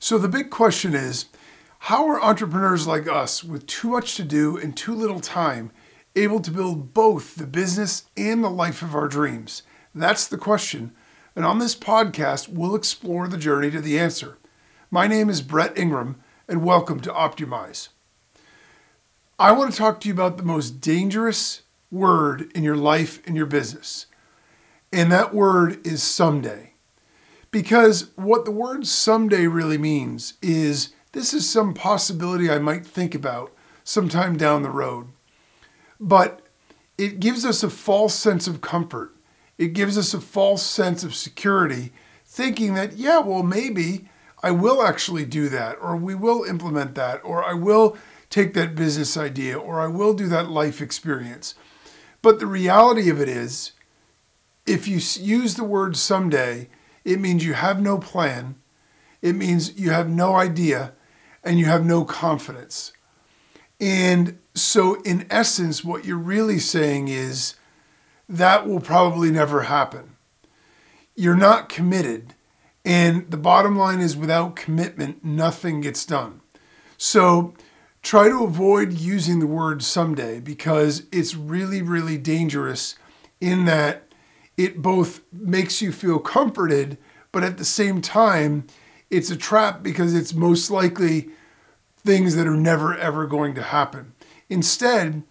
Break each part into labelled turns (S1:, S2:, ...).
S1: So the big question is how are entrepreneurs like us with too much to do and too little time able to build both the business and the life of our dreams? That's the question. And on this podcast, we'll explore the journey to the answer. My name is Brett Ingram, and welcome to Optimize. I want to talk to you about the most dangerous word in your life and your business. And that word is someday. Because what the word someday really means is this is some possibility I might think about sometime down the road. But it gives us a false sense of comfort. It gives us a false sense of security, thinking that, yeah, well, maybe I will actually do that, or we will implement that, or I will take that business idea, or I will do that life experience. But the reality of it is, if you use the word someday, it means you have no plan, it means you have no idea, and you have no confidence. And so, in essence, what you're really saying is that will probably never happen. You're not committed. And the bottom line is without commitment, nothing gets done. So, try to avoid using the word someday because it's really, really dangerous in that it both makes you feel comforted, but at the same time, it's a trap because it's most likely things that are never ever going to happen. Instead,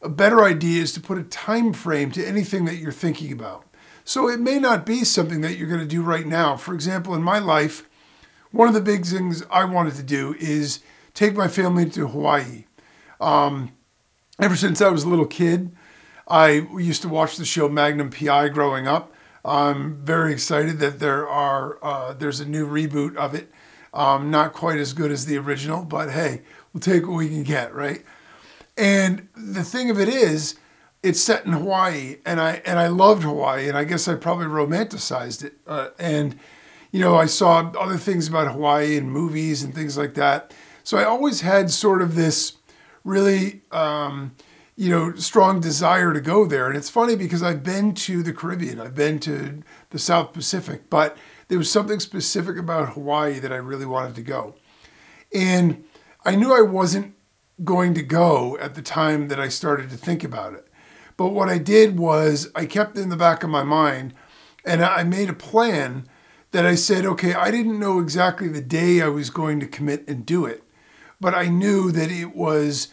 S1: a better idea is to put a time frame to anything that you're thinking about. So it may not be something that you're going to do right now. For example, in my life, one of the big things I wanted to do is take my family to Hawaii. Um, ever since I was a little kid, I used to watch the show Magnum PI growing up. I'm very excited that there are uh, there's a new reboot of it. Um, not quite as good as the original, but hey, we'll take what we can get, right? And the thing of it is, it's set in Hawaii, and I and I loved Hawaii, and I guess I probably romanticized it. Uh, and you know, I saw other things about Hawaii in movies and things like that. So I always had sort of this really um, you know, strong desire to go there. And it's funny because I've been to the Caribbean, I've been to the South Pacific, but there was something specific about Hawaii that I really wanted to go. And I knew I wasn't going to go at the time that I started to think about it. But what I did was I kept in the back of my mind and I made a plan that I said, okay, I didn't know exactly the day I was going to commit and do it, but I knew that it was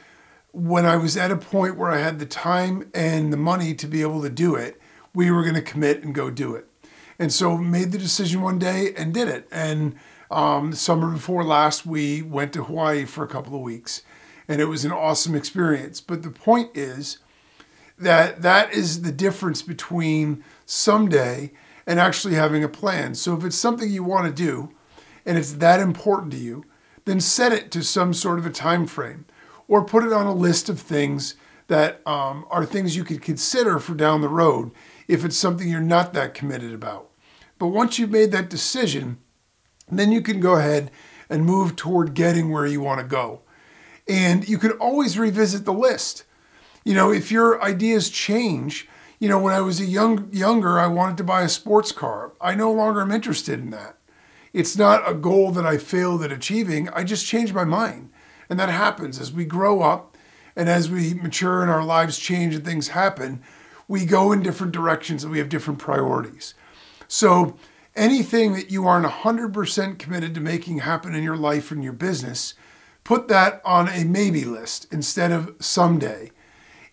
S1: when I was at a point where I had the time and the money to be able to do it, we were going to commit and go do it. And so made the decision one day and did it. And um, the summer before last, we went to Hawaii for a couple of weeks, and it was an awesome experience. But the point is that that is the difference between someday and actually having a plan. So if it's something you want to do and it's that important to you, then set it to some sort of a time frame or put it on a list of things that um, are things you could consider for down the road if it's something you're not that committed about. But once you've made that decision, then you can go ahead and move toward getting where you want to go. And you can always revisit the list. You know, if your ideas change, you know, when I was a young younger, I wanted to buy a sports car. I no longer am interested in that. It's not a goal that I failed at achieving. I just changed my mind. And that happens as we grow up and as we mature and our lives change and things happen, we go in different directions and we have different priorities. So, anything that you aren't 100% committed to making happen in your life and your business, put that on a maybe list instead of someday.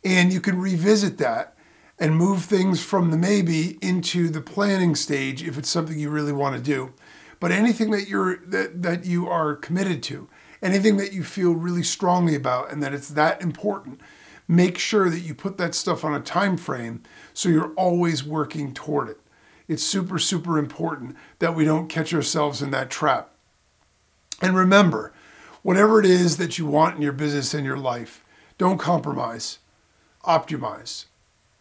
S1: And you can revisit that and move things from the maybe into the planning stage if it's something you really want to do. But anything that you're that, that you are committed to, anything that you feel really strongly about and that it's that important, make sure that you put that stuff on a time frame so you're always working toward it. It's super, super important that we don't catch ourselves in that trap. And remember, whatever it is that you want in your business and your life, don't compromise, optimize.